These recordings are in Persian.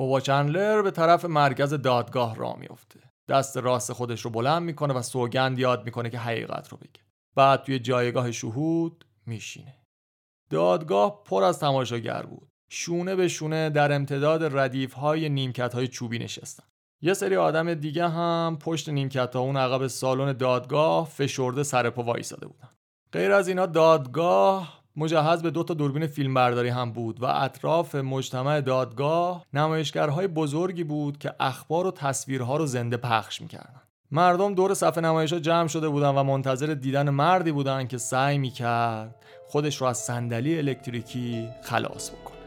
اوبا چندلر به طرف مرکز دادگاه را میفته دست راست خودش رو بلند می‌کنه و سوگند یاد می‌کنه که حقیقت رو بگه. بعد توی جایگاه شهود میشینه. دادگاه پر از تماشاگر بود. شونه به شونه در امتداد ردیف های نیمکت های چوبی نشستن. یه سری آدم دیگه هم پشت نیمکت ها اون عقب سالن دادگاه فشرده سر پا وایساده بودن. غیر از اینا دادگاه مجهز به دو تا دوربین فیلمبرداری هم بود و اطراف مجتمع دادگاه نمایشگرهای بزرگی بود که اخبار و تصویرها رو زنده پخش می‌کردن. مردم دور صفحه نمایش ها جمع شده بودن و منتظر دیدن مردی بودن که سعی می‌کرد خودش رو از صندلی الکتریکی خلاص بکنه.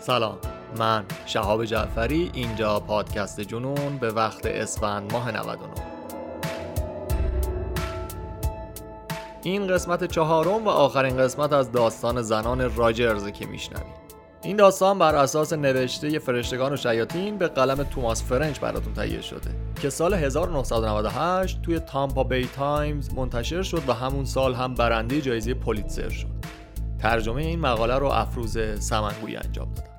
سلام. من شهاب جعفری اینجا پادکست جنون به وقت اسفند ماه 99 این قسمت چهارم و آخرین قسمت از داستان زنان راجرز که میشنوید. این داستان بر اساس نوشته فرشتگان و شیاطین به قلم توماس فرنچ براتون تهیه شده که سال 1998 توی تامپا بی تایمز منتشر شد و همون سال هم برنده جایزه پولیتزر شد. ترجمه این مقاله رو افروز سمنگوی انجام داد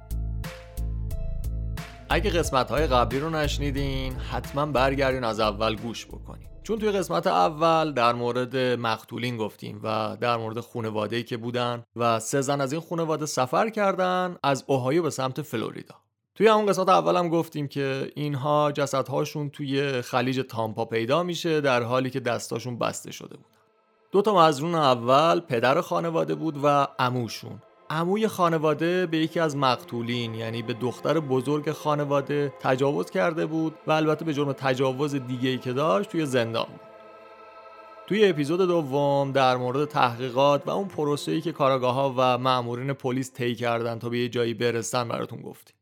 اگه قسمت های قبلی رو نشنیدین حتما برگردین از اول گوش بکنین. چون توی قسمت اول در مورد مقتولین گفتیم و در مورد خونواده که بودن و سه زن از این خونواده سفر کردن از اوهایو به سمت فلوریدا. توی همون قسمت اول هم گفتیم که اینها جسدهاشون توی خلیج تامپا پیدا میشه در حالی که دستاشون بسته شده بود دو تا مزرون اول پدر خانواده بود و عموشون. عموی خانواده به یکی از مقتولین یعنی به دختر بزرگ خانواده تجاوز کرده بود و البته به جرم تجاوز دیگه ای که داشت توی زندان بود. توی اپیزود دوم در مورد تحقیقات و اون پروسه‌ای که کاراگاه ها و مأمورین پلیس طی کردن تا به یه جایی برسن براتون گفتیم.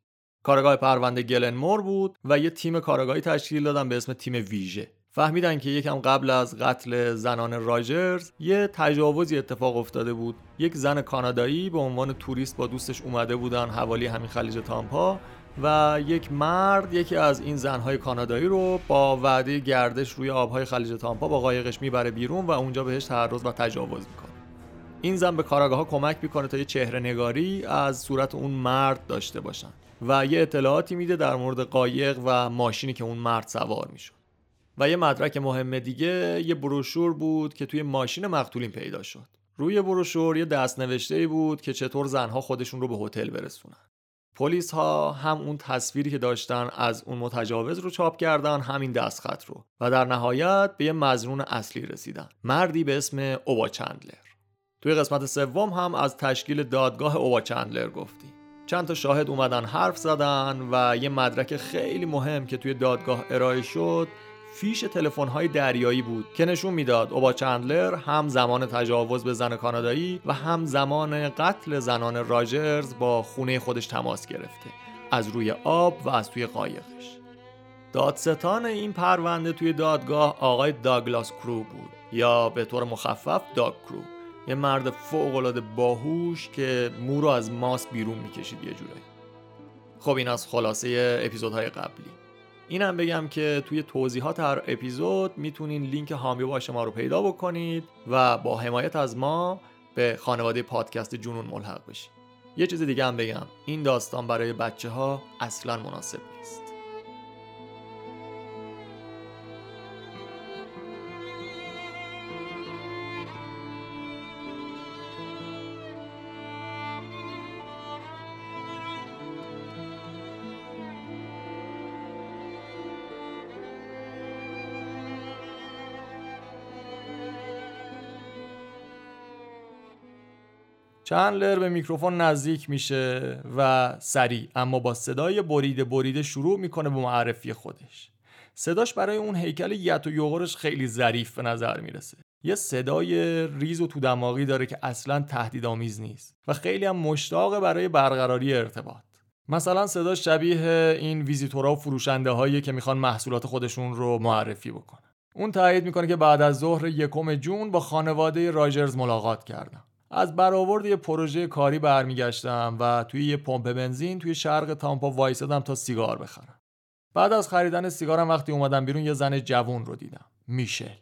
کارگاه پرونده گلن مور بود و یه تیم کارگاهی تشکیل دادن به اسم تیم ویژه. فهمیدن که یکم قبل از قتل زنان راجرز یه تجاوزی اتفاق افتاده بود. یک زن کانادایی به عنوان توریست با دوستش اومده بودن حوالی همین خلیج تامپا و یک مرد یکی از این زنهای کانادایی رو با وعده گردش روی آبهای خلیج تامپا با قایقش می‌بره بیرون و اونجا بهش تعرض و تجاوز می‌کنه. این زن به کاراگاه ها کمک می‌کنه تا یه چهره نگاری از صورت اون مرد داشته باشن و یه اطلاعاتی میده در مورد قایق و ماشینی که اون مرد سوار می‌شد. و یه مدرک مهم دیگه یه بروشور بود که توی ماشین مقتولین پیدا شد. روی بروشور یه دست نوشته بود که چطور زنها خودشون رو به هتل برسونن. پلیس ها هم اون تصویری که داشتن از اون متجاوز رو چاپ کردن همین دستخط رو و در نهایت به یه مزنون اصلی رسیدن. مردی به اسم اوبا چندلر. توی قسمت سوم هم از تشکیل دادگاه اوبا چندلر گفتیم چند تا شاهد اومدن حرف زدن و یه مدرک خیلی مهم که توی دادگاه ارائه شد فیش تلفن های دریایی بود که نشون می‌داد اوبا چندلر هم زمان تجاوز به زن کانادایی و هم زمان قتل زنان راجرز با خونه خودش تماس گرفته از روی آب و از توی قایقش. دادستان این پرونده توی دادگاه آقای داگلاس کرو بود یا به طور مخفف داگ کرو یه مرد فوقالعاده باهوش که مو رو از ماس بیرون می‌کشید یه جورایی. خب این از خلاصه اپیزودهای قبلی. اینم بگم که توی توضیحات هر اپیزود می‌تونین لینک حامی باش ما رو پیدا بکنید و با حمایت از ما به خانواده پادکست جنون ملحق بشید. یه چیز دیگه هم بگم. این داستان برای بچه ها اصلا مناسب نیست. چندلر به میکروفون نزدیک میشه و سریع اما با صدای بریده بریده شروع می‌کنه به معرفی خودش. صداش برای اون هیکل یت و یوغرش خیلی ظریف به نظر می‌رسه. یه صدای ریز و تو دماغی داره که اصلا تهدیدآمیز نیست و خیلی هم مشتاق برای برقراری ارتباط. مثلا صداش شبیه این ویزیتورها و فروشنده هایی که می‌خوان محصولات خودشون رو معرفی بکنن. اون تایید می‌کنه که بعد از ظهر یکم جون با خانواده راجرز ملاقات کردم از برآورد یه پروژه کاری برمیگشتم و توی یه پمپ بنزین توی شرق تامپا وایسادم تا سیگار بخرم. بعد از خریدن سیگارم وقتی اومدم بیرون یه زن جوون رو دیدم میشل.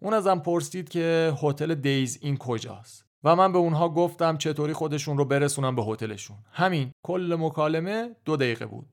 اون ازم پرسید که هتل دیز این کجاست؟ و من به اونها گفتم چطوری خودشون رو برسونم به هتلشون. همین کل مکالمه دو دقیقه بود.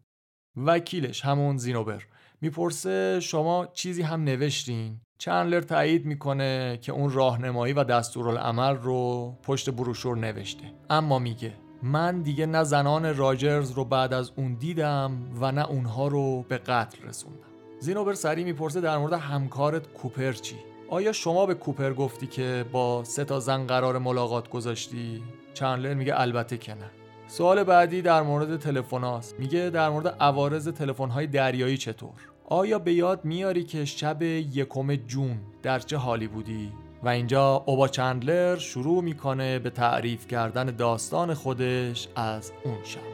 وکیلش همون زینوبر. می‌پرسه شما چیزی هم نوشتین؟ چندلر تایید می‌کنه که اون راهنمایی و دستورالعمل رو پشت بروشور نوشته. اما میگه من دیگه نه زنان راجرز رو بعد از اون دیدم و نه اونها رو به قتل رسوندم. زینوبر سری می‌پرسه در مورد همکارت کوپر چی؟ آیا شما به کوپر گفتی که با سه تا زن قرار ملاقات گذاشتی؟ چندلر میگه البته که نه. سوال بعدی در مورد تلفن‌هاست. میگه در مورد عوارض تلفن‌های دریایی چطور؟ آیا به یاد میاری که شب یکم جون در چه حالی بودی؟ و اینجا اوبا چندلر شروع می‌کنه به تعریف کردن داستان خودش از اون شب.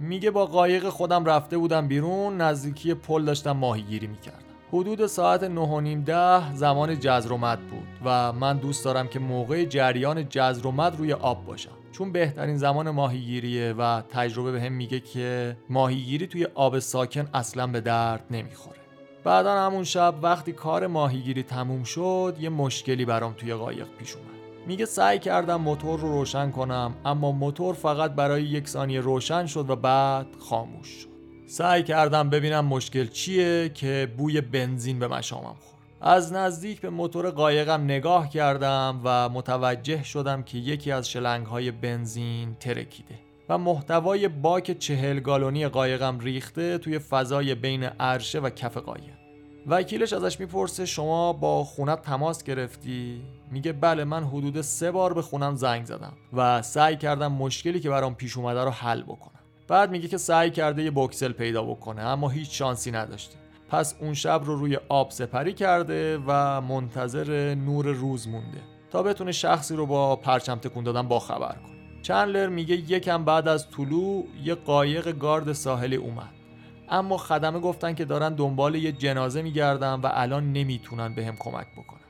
میگه با قایق خودم رفته بودم بیرون نزدیکی پل داشتم ماهیگیری می‌کردم. حدود ساعت نه و نیم ده زمان جزرومت بود و من دوست دارم که موقع جریان جزرومت روی آب باشم. چون بهترین زمان ماهیگیریه و تجربه به هم میگه که ماهیگیری توی آب ساکن اصلا به درد نمی‌خوره. بعدا همون شب وقتی کار ماهیگیری تموم شد یه مشکلی برام توی قایق پیش اومد. میگه سعی کردم موتور رو روشن کنم اما موتور فقط برای یک ثانیه روشن شد و بعد خاموش شد. سعی کردم ببینم مشکل چیه که بوی بنزین به مشامم خورد. از نزدیک به موتور قایقم نگاه کردم و متوجه شدم که یکی از شلنگ های بنزین ترکیده و محتوای باک چهل گالونی قایقم ریخته توی فضای بین عرشه و کف قایق وکیلش ازش می‌پرسه شما با خونت تماس گرفتی؟ میگه بله من حدود سه بار به خونم زنگ زدم و سعی کردم مشکلی که برام پیش اومده رو حل بکنم. بعد میگه که سعی کرده یه بوکسل پیدا بکنه اما هیچ شانسی نداشته. پس اون شب رو روی آب سپری کرده و منتظر نور روز مونده تا بتونه شخصی رو با پرچم تکون دادن با خبر کنه. چندلر میگه یکم بعد از طلوع یه قایق گارد ساحلی اومد. اما خدمه گفتن که دارن دنبال یه جنازه میگردن و الان نمی‌تونن بهم کمک بکنن.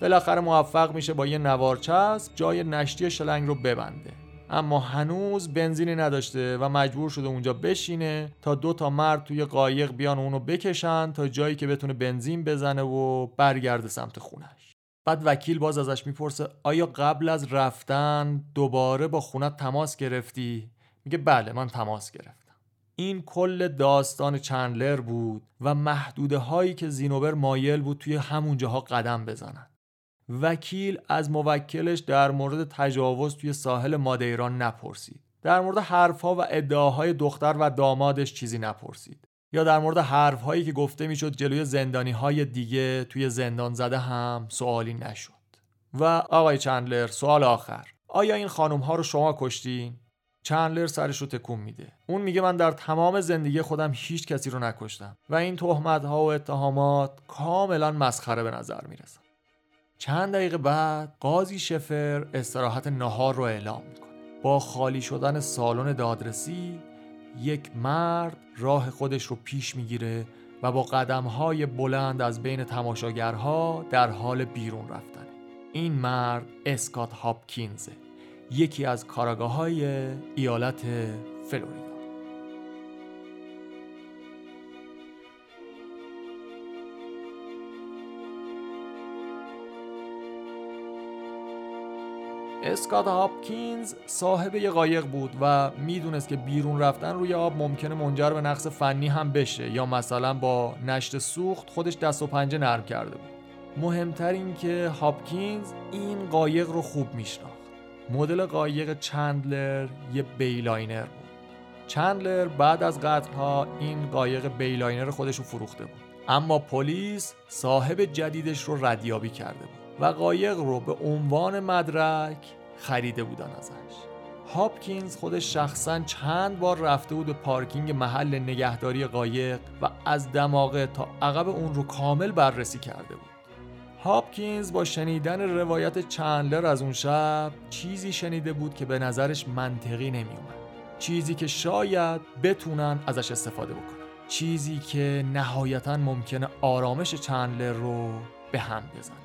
بالاخره موفق میشه با یه نوارچسب جای نشتی شلنگ رو ببنده. اما هنوز بنزینی نداشته و مجبور شده اونجا بشینه تا دو تا مرد توی قایق بیان اونو بکشن تا جایی که بتونه بنزین بزنه و برگرده سمت خونش. بعد وکیل باز ازش می‌پرسه آیا قبل از رفتن دوباره با خونت تماس گرفتی؟ میگه بله من تماس گرفتم. این کل داستان چندلر بود و محدوده هایی که زینوبر مایل بود توی همون جاها قدم بزنن وکیل از موکلش در مورد تجاوز توی ساحل مادیران نپرسید. در مورد حرفها و ادعاهای دختر و دامادش چیزی نپرسید. یا در مورد حرفهایی که گفته می‌شد جلوی زندانی های دیگه توی زندان زده هم سوالی نشد. و آقای چندلر سوال آخر. آیا این خانم ها رو شما کشتین؟ چندلر سرش رو تکون میده. اون میگه من در تمام زندگی خودم هیچ کسی رو نکشتم و این تهمت ها و اتهامات کاملا مسخره به نظر می‌رسن. چند دقیقه بعد قاضی شفر استراحت نهار رو اعلام می‌کنه. با خالی شدن سالن دادرسی یک مرد راه خودش رو پیش می‌گیره و با قدم های بلند از بین تماشاگرها در حال بیرون رفتن این مرد اسکات هاپکینزه. یکی از کاراگاه های ایالت فلوریدا. اسکات هاپکینز صاحب یه قایق بود و می‌دونست که بیرون رفتن روی آب ممکنه منجر به نقص فنی هم بشه یا مثلا با نشت سوخت خودش دست و پنجه نرم کرده بود. مهمتر این که هاپکینز این قایق رو خوب میشناخت. مدل قایق چندلر یه بیلاینر بود. چندلر بعد از قتلها این قایق بیلاینر خودش رو فروخته بود. اما پلیس صاحب جدیدش رو ردیابی کرده بود و قایق رو به عنوان مدرک خریده بودن ازش. هاپکینز خودش شخصا چند بار رفته بود به پارکینگ محل نگهداری قایق و از دماغه تا عقب اون رو کامل بررسی کرده بود. هاپکینز با شنیدن روایت چندلر از اون شب چیزی شنیده بود که به نظرش منطقی نمی اومد. چیزی که شاید بتونن ازش استفاده بکنن. چیزی که نهایتا ممکنه آرامش چندلر رو به هم بزنه.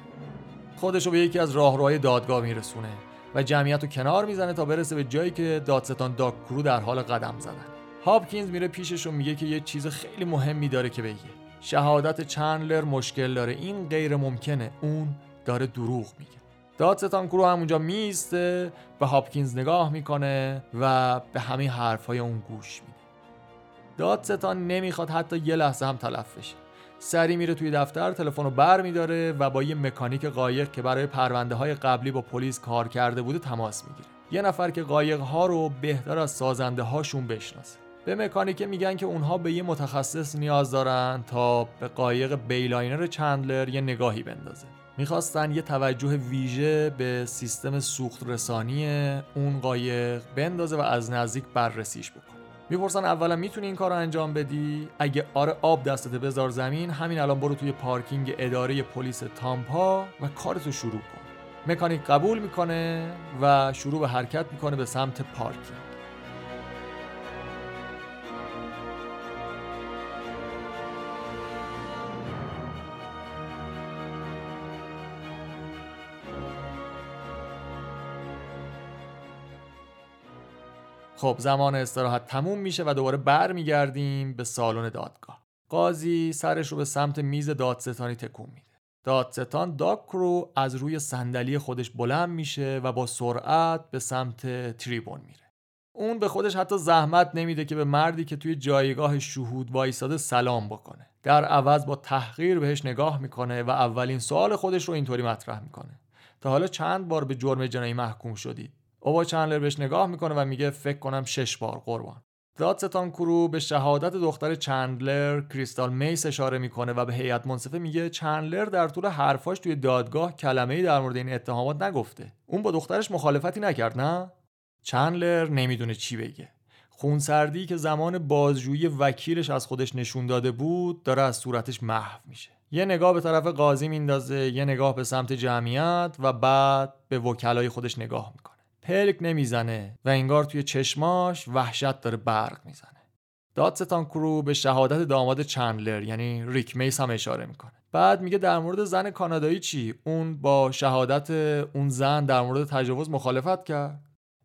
خودش رو به یکی از راهروهای دادگاه میرسونه و جمعیت رو کنار می‌زنه تا برسه به جایی که دادستان داک کرو در حال قدم زدن. هاپکینز میره پیشش و میگه که یه چیز خیلی مهمی داره که بگه. شهادت چندلر مشکل داره. این غیر ممکنه. اون داره دروغ میگه. دادستان کرو همونجا میسته به هاپکینز نگاه می‌کنه و به همین حرفهای اون گوش میده. دادستان نمی‌خواد حتی یه لحظه هم تلف بشه. سری میره توی دفتر تلفن رو بر میداره و با یه مکانیک قایق که برای پرونده های قبلی با پلیس کار کرده بوده تماس می‌گیره. یه نفر که قایق ها رو بهتر از سازنده هاشون بشناسه. به مکانیک میگن که اونها به یه متخصص نیاز دارن تا به قایق بیلاینر چندلر یه نگاهی بندازه. می‌خواستن یه توجه ویژه به سیستم سوخت رسانی اون قایق بندازه و از نزدیک بررسیش بکنه. می‌پرسن اولا می‌تونی این کار رو انجام بدی؟ اگه آره آب دستت بذار زمین همین الان برو توی پارکینگ اداره پلیس تامپا و کارتو شروع کن. مکانیک قبول می‌کنه و شروع به حرکت می‌کنه به سمت پارکینگ. خب زمان استراحت تموم میشه و دوباره برمیگردیم به سالن دادگاه. قاضی سرش رو به سمت میز دادستانی تکون میده. دادستان داکرو از روی صندلی خودش بلند میشه و با سرعت به سمت تریبون میره. اون به خودش حتی زحمت نمیده که به مردی که توی جایگاه شهود وایساده سلام بکنه. در عوض با تحقیر بهش نگاه می‌کنه و اولین سوال خودش رو اینطوری مطرح می‌کنه. تا حالا چند بار به جرم جنایی محکوم شدید اوبا چندلر بهش نگاه می‌کنه و میگه فکر کنم شش بار قربان. دادستان کرو به شهادت دختر چندلر کریستال میس اشاره می‌کنه و به هیئت منصفه میگه چندلر در طول حرفاش توی دادگاه کلمه ای در مورد این اتهامات نگفته. اون با دخترش مخالفتی نکرد نه؟ چندلر نمی‌دونه چی بگه. خونسردی که زمان بازجویی وکیلش از خودش نشون داده بود داره از صورتش محو میشه. یه نگاه به طرف قاضی میندازه یه نگاه به سمت جمعیت و بعد به وکلای خودش نگاه می‌کنه. پلک نمی‌زنه و انگار توی چشماش وحشت داره برق می‌زنه. دادستان کرو به شهادت داماد چندلر یعنی ریک میس هم اشاره می‌کنه. بعد میگه در مورد زن کانادایی چی؟ اون با شهادت اون زن در مورد تجاوز مخالفت کرد.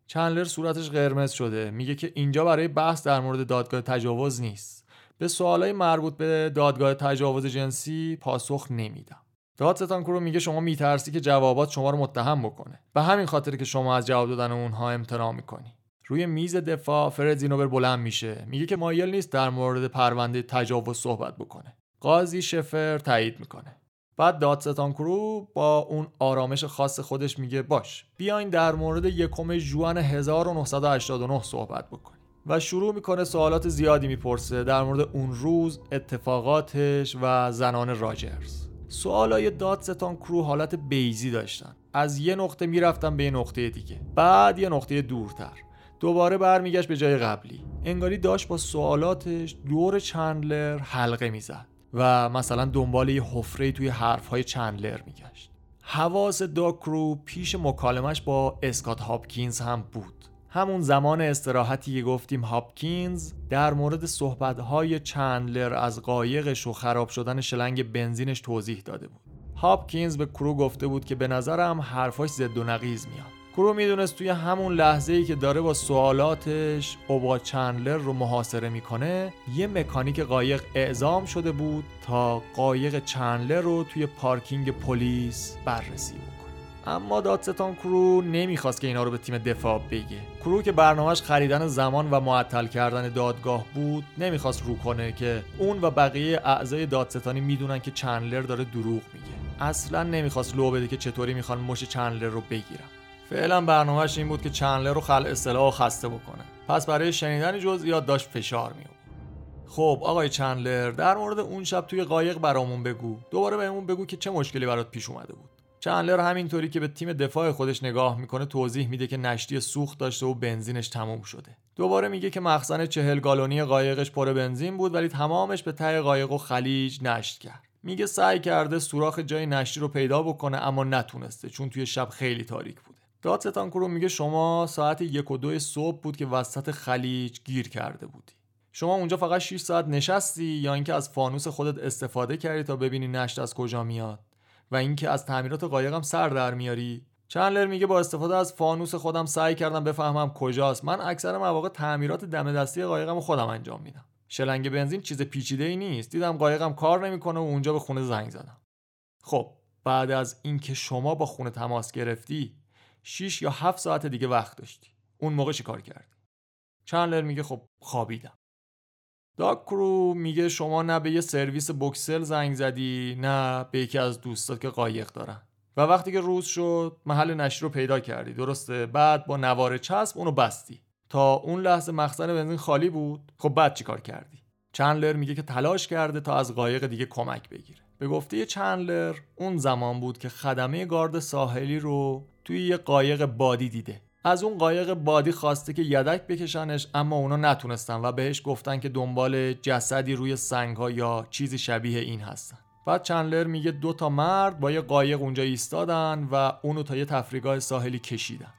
چندلر صورتش قرمز شده. میگه که اینجا برای بحث در مورد دادگاه تجاوز نیست. به سوالای مربوط به دادگاه تجاوز جنسی پاسخ نمیدم. دادستان کرو میگه شما میترسی که جوابات شما رو متهم بکنه. به همین خاطر که شما از جواب دادن اونها امتناع می‌کنی. روی میز دفاع فرد زینوبر بلند میشه. میگه که مایل نیست در مورد پرونده تجاوز صحبت بکنه. قاضی شفر تایید می‌کنه. بعد دادستان کرو با اون آرامش خاص خودش میگه باش بیاین در مورد یکم ژوئن 1989 صحبت بکنیم. و شروع می‌کنه سوالات زیادی می‌پرسه در مورد اون روز اتفاقاتش و زنان راجرز. سوالای دادستان کرو حالت بیزی داشتن. از یه نقطه می‌رفتن به یه نقطه دیگه. بعد یه نقطه دورتر. دوباره برمیگشت به جای قبلی. انگاری داشت با سوالاتش دور چندلر حلقه می‌زد و مثلا دنبال یه حفره توی حرفهای چندلر میگشت. حواس داکرو پیش مکالمش با اسکات هاپکینز هم بود. همون زمان استراحتی که گفتیم هاپکینز در مورد صحبتهای چندلر از قایقش و خراب شدن شلنگ بنزینش توضیح داده بود. هاپکینز به کرو گفته بود که به نظرم حرفاش زد و نقیز میاد. کرو می‌دونست توی همون لحظه ای که داره با سوالاتش اوبا چندلر رو محاصره می‌کنه یه مکانیک قایق اعزام شده بود تا قایق چندلر رو توی پارکینگ پلیس بررسی بود اما دادستان کرو نمی‌خواست که اینا رو به تیم دفاع بگه. کرو که برنامهش خریدن زمان و معطل کردن دادگاه بود نمی‌خواست رو کنه که اون و بقیه اعضای دادستانی می‌دونن که چندلر داره دروغ میگه. اصلا نمی‌خواست لو بده که چطوری می‌خوان مش چندلر رو بگیرن. فعلا برنامهش این بود که چندلر رو خل اصطلاح و خسته بکنه. پس برای شنیدن جزئیات داشت فشار می خب آقای چندلر در مورد اون شب توی قایق برامون بگو. دوباره بهمون بگو که چه مشکلی برات پیش اومده بود. چندلر همینطوری که به تیم دفاع خودش نگاه می‌کنه توضیح میده که نشتی سوخت داشته و بنزینش تموم شده. دوباره میگه که مخزن چهل گالونی قایقش پر بنزین بود ولی تمامش به ته قایق و خلیج نشت کرد. میگه سعی کرده سوراخ جای نشتی رو پیدا بکنه اما نتونسته چون توی شب خیلی تاریک بوده. دادستان کرو میگه شما ساعت یک و دو صبح بود که وسط خلیج گیر کرده بودی. شما اونجا فقط 6 ساعت نشستی یا اینکه از فانوس خودت استفاده کردی تا ببینی نشت از کجا میاد؟ و اینکه از تعمیرات قایقم سر در میاری. چندلر میگه با استفاده از فانوس خودم سعی کردم بفهمم کجاست. من اکثر مواقع تعمیرات دم دستی قایقم خودم انجام میدم. شلنگ بنزین چیز پیچیده ای نیست. دیدم قایقم کار نمی‌کنه و اونجا به خونه زنگ زدم. خب بعد از اینکه شما با خونه تماس گرفتی 6 یا 7 ساعت دیگه وقت داشتی. اون موقع چی کار کردی؟ چندلر میگه خب خوابیدم. داک کرو میگه شما نه به یه سرویس بوکسل زنگ زدی نه به یکی از دوستات که قایق دارن. و وقتی که روز شد محل نشر رو پیدا کردی. درسته؟ بعد با نوار چسب اونو بستی. تا اون لحظه مخزن بنزین خالی بود. خب بعد چیکار کردی؟ چندلر میگه که تلاش کرده تا از قایق دیگه کمک بگیره. به گفته چندلر اون زمان بود که خدمه گارد ساحلی رو توی یه قایق بادی دیده. از اون قایق بادی خواسته که یدک بکشنش اما اونا نتونستن و بهش گفتن که دنبال جسدی روی سنگ ها یا چیزی شبیه این هستن. بعد چندلر میگه دو تا مرد با یه قایق اونجا ایستادن و اونو تا یه تفریگاه ساحلی کشیدن.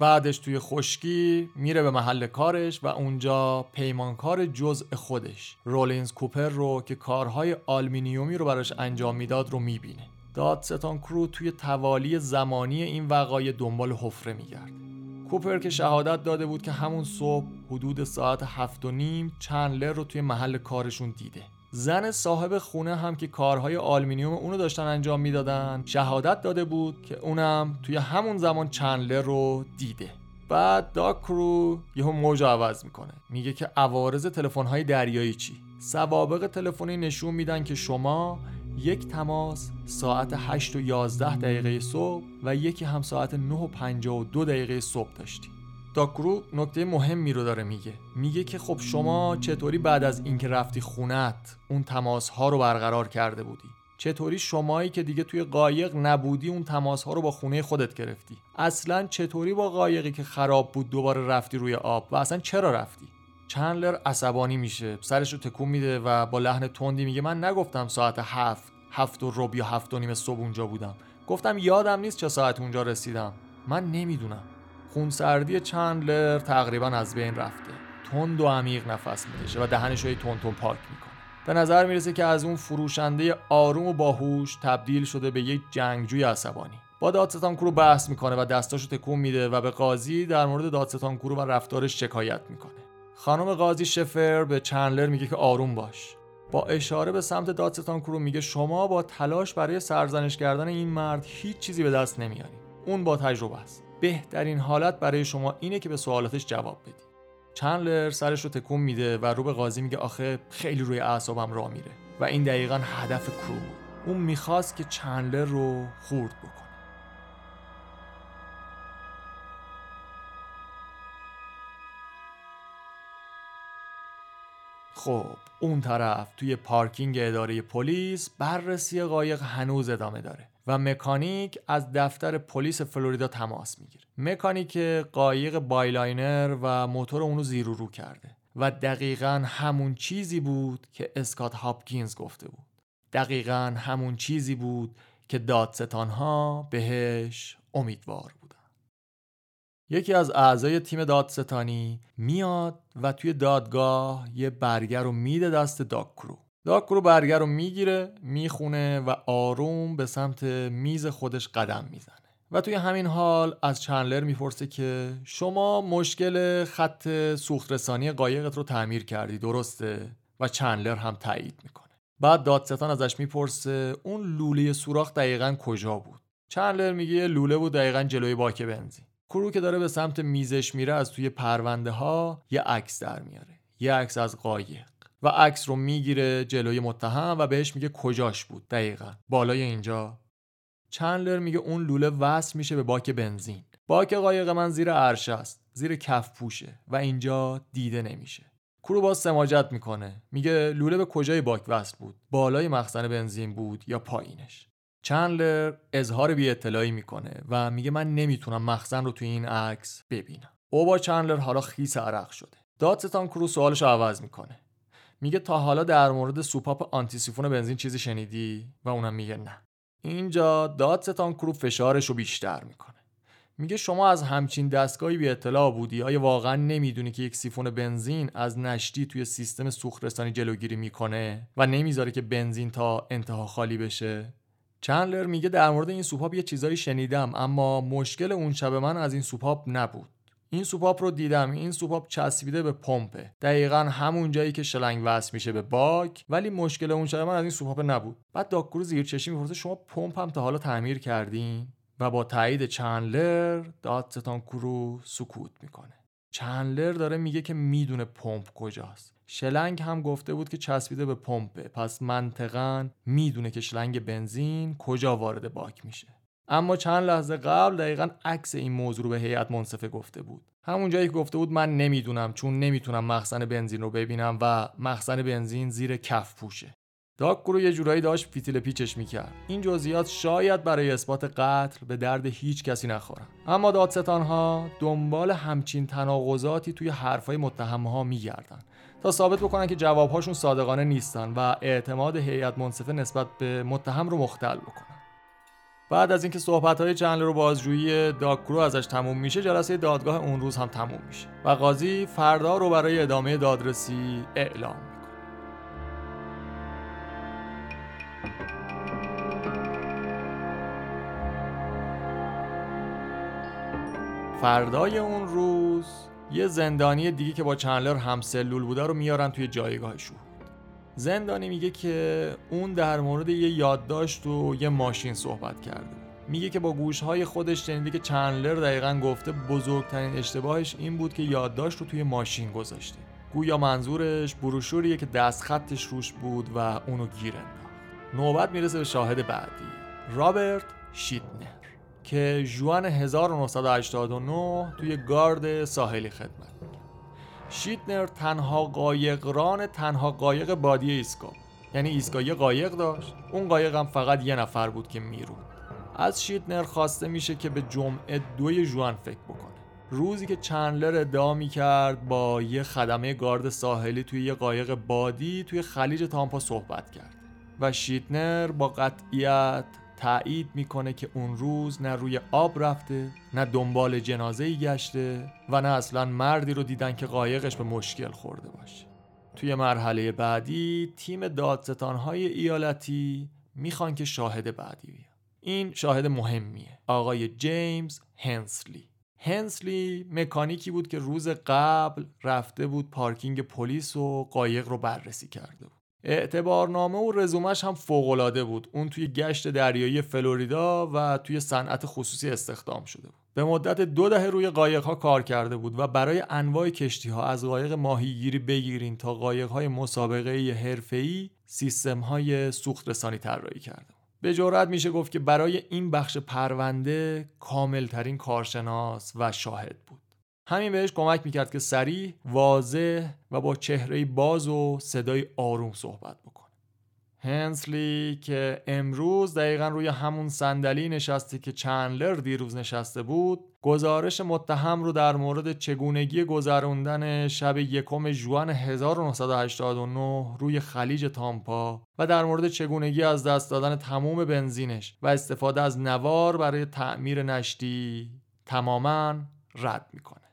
بعدش توی خشکی میره به محل کارش و اونجا پیمانکار جزء خودش رولینز کوپر رو که کارهای آلمینیومی رو براش انجام می‌داد رو می‌بینه. دادستان کرو توی توالی زمانی این وقایع دنبال حفره میگرد. کوپر که شهادت داده بود که همون صبح حدود ساعت هفت و نیم چندلر رو توی محل کارشون دیده. زن صاحب خونه هم که کارهای آلمینیوم اونو داشتن انجام می‌دادن شهادت داده بود که اونم توی همون زمان چندلر رو دیده. بعد داکرو یهو موج عوض می‌کنه. میگه که عوارض تلفن‌های دریایی چی؟ سوابق تلفنی نشون میدن که شما یک تماس ساعت 8 و 11 دقیقه صبح و یکی هم ساعت 9 و 52 دقیقه صبح داشتی داکرو نکته مهمی رو داره میگه. میگه که خب شما چطوری بعد از اینکه رفتی خونت اون تماس ها رو برقرار کرده بودی؟ چطوری شمایی که دیگه توی قایق نبودی اون تماس ها رو با خونه خودت گرفتی؟ اصلا چطوری با قایقی که خراب بود دوباره رفتی روی آب و اصلا چرا رفتی؟ چندلر عصبانی میشه سرش رو تکون میده و با لحن تندی میگه من نگفتم ساعت هفت هفت و رب یا هفت و نیم صبح اونجا بودم. گفتم یادم نیست چه ساعت اونجا رسیدم. من نمی‌دونم. خونسردی چندلر تقریبا از بین رفته. تند و عمیق نفس می‌کشه و دهنش رو تون تون پاک می‌کنه. به نظر می‌رسه که از اون فروشنده آروم و باهوش تبدیل شده به یک جنگجوی عصبانی. با دادستان کرو بحث می‌کنه و دستاشو تکون میده و به قاضی در مورد دادستان کرو و رفتارش شکایت می‌کنه. خانم قاضی شفر به چندلر میگه که آروم باش. با اشاره به سمت دادستان کرو میگه شما با تلاش برای سرزنش کردن این مرد هیچ چیزی به دست نمیاری. اون با تجربه است. بهترین حالت برای شما اینه که به سوالاتش جواب بدی. چندلر سرش رو تکون میده و رو به قاضی میگه آخه خیلی روی اعصابم را میره. و این دقیقا هدف کرو اون می‌خواست که چندلر رو خورد بکنه خب اون طرف توی پارکینگ اداره پلیس بررسی قایق هنوز ادامه داره و مکانیک از دفتر پلیس فلوریدا تماس می‌گیره. مکانیک قایق بایلاینر و موتور اونو زیر رو کرده و دقیقا همون چیزی بود که اسکات هاپکینز گفته بود. دقیقا همون چیزی بود که دادستان ها بهش امیدوار یکی از اعضای تیم دادستانی میاد و توی دادگاه یه برگر رو میده دست داکرو. داکرو برگر رو می‌گیره می‌خونه و آروم به سمت میز خودش قدم می‌زنه. و توی همین حال از چندلر می‌پرسه که شما مشکل خط سوخت رسانی قایقت رو تعمیر کردی درسته؟ و چندلر هم تایید می‌کنه. بعد دادستان ازش می‌پرسه اون لوله سوراخ دقیقا کجا بود؟ چندلر میگه لوله بود دقیقا جلوی باک بنزین. کرو که داره به سمت میزش میره از توی پرونده ها یه عکس در میاره. یه عکس از قایق. و عکس رو می‌گیره جلوی متهم و بهش میگه کجاش بود؟ دقیقا. بالای اینجا. چندلر میگه اون لوله وصل میشه به باک بنزین. باک قایق من زیر عرشه است. زیر کف پوشه و اینجا دیده نمیشه. داکرو باز سماجت می‌کنه. میگه لوله به کجای باک وصل بود؟ بالای مخزن بنزین بود یا پایینش؟ چندلر اظهار بی اطلاعی می‌کنه و میگه من نمی‌تونم مخزن رو توی این عکس ببینم. اوبا چندلر حالا خیس عرق شده. دادستان کرو سوالش عوض می‌کنه. میگه تا حالا در مورد سوپاپ anti-siphon بنزین چیزی شنیدی؟ و اونم میگه نه. اینجا دادستان کرو فشارش رو بیشتر می‌کنه. میگه شما از همچین دستگاهی بی اطلاع بودی؟ آیا واقعا نمی‌دونی که یک سیفون بنزین از نشتی توی سیستم سوخترسانی جلوگیری می‌کنه و نمی‌ذاره که بنزین تا انتها خالی بشه؟ چندلر میگه در مورد این سوپاپ یه چیزایی شنیدم اما مشکل اون شب من از این سوپاپ نبود. این سوپاپ رو دیدم این سوپاپ چسبیده به پمپه. دقیقا همون جایی که شلنگ وصل میشه به باک ولی مشکل اون شب من از این سوپاپ نبود. بعد داکرو زیر چشمی می‌پرسه شما پمپ هم تا حالا تعمیر کردین؟ و با تایید چندلر دادستان کرو سکوت می‌کنه. چندلر داره میگه که می‌دونه پمپ کجاست. شلنگ هم گفته بود که چسبیده به پمپه. پس منطقا می‌دونه که شلنگ بنزین کجا وارد باک میشه. اما چند لحظه قبل دقیقا عکس این موضوع رو به هیئت منصفه گفته بود. همون جایی که گفته بود من نمی‌دونم چون نمی‌تونم مخزن بنزین رو ببینم و مخزن بنزین زیر کف پوشه. داکرو یه جورایی داشت فیتیله پیچش می‌کرد. این جزئیات شاید برای اثبات قتل به درد هیچ کسی نخورن. اما دادستان ها دنبال همچین تناقضاتی توی حرفای متهم ها تا ثابت بکنن که جوابهاشون صادقانه نیستن و اعتماد هیئت منصفه نسبت به متهم رو مختل بکنن. بعد از اینکه صحبت های چندلر و بازجویی داکرو ازش تموم میشه جلسه دادگاه اون روز هم تموم میشه و قاضی فردا رو برای ادامه دادرسی اعلام فردای اون روز یه زندانی دیگه که با چندلر هم سلول بوده رو میارن توی جایگاهشون زندانی میگه که اون در مورد یه یادداشت و یه ماشین صحبت کرده. میگه که با گوشهای خودش شنیده که چندلر دقیقا گفته بزرگترین اشتباهش این بود که یادداشت رو توی ماشین گذاشته. گویا منظورش بروشوریه که دست خطش روش بود و اونو گیر انداخت. نوبت می‌رسه به شاهد بعدی. رابرت شیتنر که جوان 1989 توی گارد ساحلی خدمت شیتنر تنها قایقران تنها قایق بادی ایسکا. یعنی ایسکا یه قایق داشت اون قایق هم فقط یه نفر بود که می‌رود. از شیتنر خواسته میشه که به جمعه دوی جوان فکر بکنه. روزی که چندلر ادعا می‌کرد با یه خدمه گارد ساحلی توی یه قایق بادی توی خلیج تامپا صحبت کرد. و شیتنر با قطعیت تایید می‌کنه که اون روز نه روی آب رفته نه دنبال جنازه ای گشته و نه اصلا مردی رو دیدن که قایقش به مشکل خورده باشه. توی مرحله بعدی تیم دادستانهای ایالتی می‌خوان که شاهد بعدی بیان. این شاهد مهمیه. آقای جیمز هنسلی. هنسلی مکانیکی بود که روز قبل رفته بود پارکینگ پلیس و قایق رو بررسی کرده بود. اعتبارنامه و رزومش هم فوقالعاده بود. اون توی گشت دریایی فلوریدا و توی صنعت خصوصی استخدام شده بود. به مدت دو دهه روی قایق ها کار کرده بود و برای انواع کشتی ها از قایق ماهیگیری بگیرین تا قایق های مسابقه حرفه‌ای سیستم های سوخت رسانی طراحی کرده به جرات میشه گفت که برای این بخش پرونده کاملترین کارشناس و شاهد بود. همین بهش کمک می‌کرد که سریع، واضح و با چهره باز و صدای آروم صحبت بکنه. هنسلی که امروز دقیقا روی همون صندلی نشسته که چندلر دیروز نشسته بود گزارش متهم رو در مورد چگونگی گذراندن شب یکم جوان 1989 روی خلیج تامپا و در مورد چگونگی از دست دادن تموم بنزینش و استفاده از نوار برای تعمیر نشتی تماما رد می‌کنه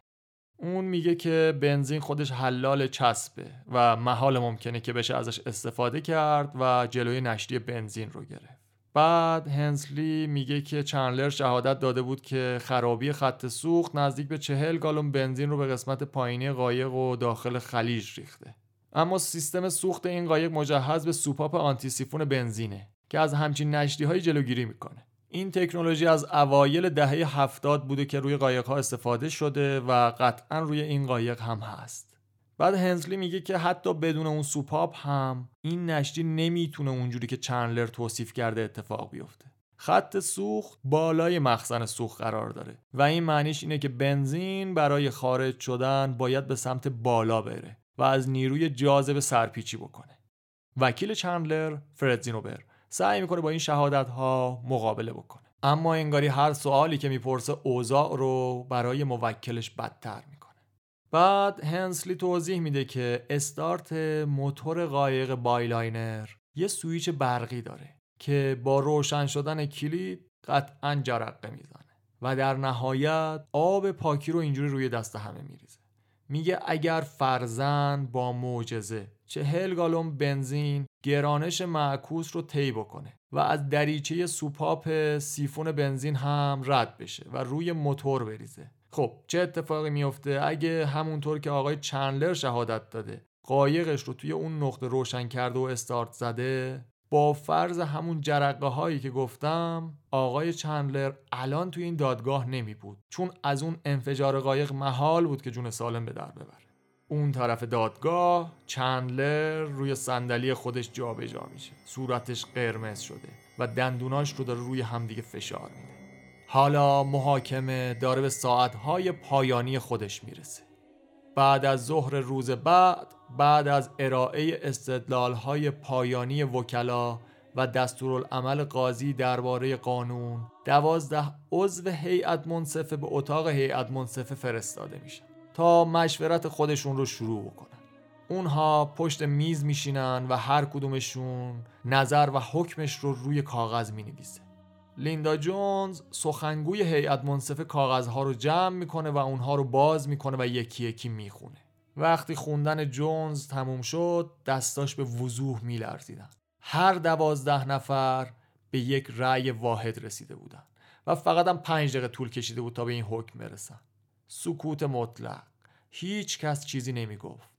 اون میگه که بنزین خودش حلال چسبه و محال ممکنه که بشه ازش استفاده کرد و جلوی نشتی بنزین رو گرفت. بعد هنسلی میگه که چندلر شهادت داده بود که خرابی خط سوخت نزدیک به چهل گالون بنزین رو به قسمت پایینی قایق و داخل خلیج ریخته. اما سیستم سوخت این قایق مجهز به سوپاپ anti-siphon بنزینه که از همچین نشتی های جلوگیری می‌کنه. این تکنولوژی از اوایل دهه هفتاد بوده که روی قایق ها استفاده شده و قطعا روی این قایق هم هست. بعد هنزلی میگه که حتی بدون اون سوپاپ هم این نشتی نمی‌تونه اونجوری که چندلر توصیف کرده اتفاق بیفته. خط سوخت بالای مخزن سوخت قرار داره و این معنیش اینه که بنزین برای خارج شدن باید به سمت بالا بره و از نیروی جاذبه سرپیچی بکنه. وکیل چندلر فرد زینوبر سعی می‌کنه با این شهادت ها مقابله بکنه. اما انگاری هر سوالی که می‌پرسه اوضاع رو برای موکلش بدتر می‌کنه. بعد هنسلی توضیح میده که استارت موتور قایق Bayliner یه سویچ برقی داره که با روشن شدن کلید قطعا جرقه می‌زنه و در نهایت آب پاکی رو اینجوری روی دست همه میریزه. میگه اگر فرضا با معجزه چهل گالون بنزین گرانش معکوس رو طی بکنه و از دریچه سوپاپ سیفون بنزین هم رد بشه و روی موتور بریزه. خب چه اتفاقی میفته؟ اگه همونطور که آقای چندلر شهادت داده قایقش رو توی اون نقطه روشن کرده و استارت زده با فرض همون جرقه هایی که گفتم آقای چندلر الان توی این دادگاه نمی بود چون از اون انفجار قایق محال بود که جون سالم به در ببره. اون طرف دادگاه چندلر روی صندلی خودش جابجا جا میشه. صورتش قرمز شده و دندوناش رو داره روی همدیگه فشار میده. حالا محاکمه داره به ساعتهای پایانی خودش می‌رسه. بعد از ظهر روز بعد بعد از ارائه استدلالهای پایانی وکلا و دستورالعمل قاضی درباره قانون دوازده عضو هیئت منصفه به اتاق هیئت منصفه فرستاده میشن تا مشورت خودشون رو شروع بکنن. اونها پشت میز میشینن و هر کدومشون نظر و حکمش رو روی کاغذ می‌نویسه. لیندا جونز سخنگوی هیئت منصفه کاغذها رو جمع می‌کنه و اونها رو باز می‌کنه و یکی یکی می‌خونه. وقتی خوندن جونز تموم شد دستاش به وضوح میلرزیدن. هر دوازده نفر به یک رأی واحد رسیده بودن و فقط هم پنج دقیقه طول کشیده بود تا به این حکم برسن. سکوت مطلق. هیچ کس چیزی نمی گفت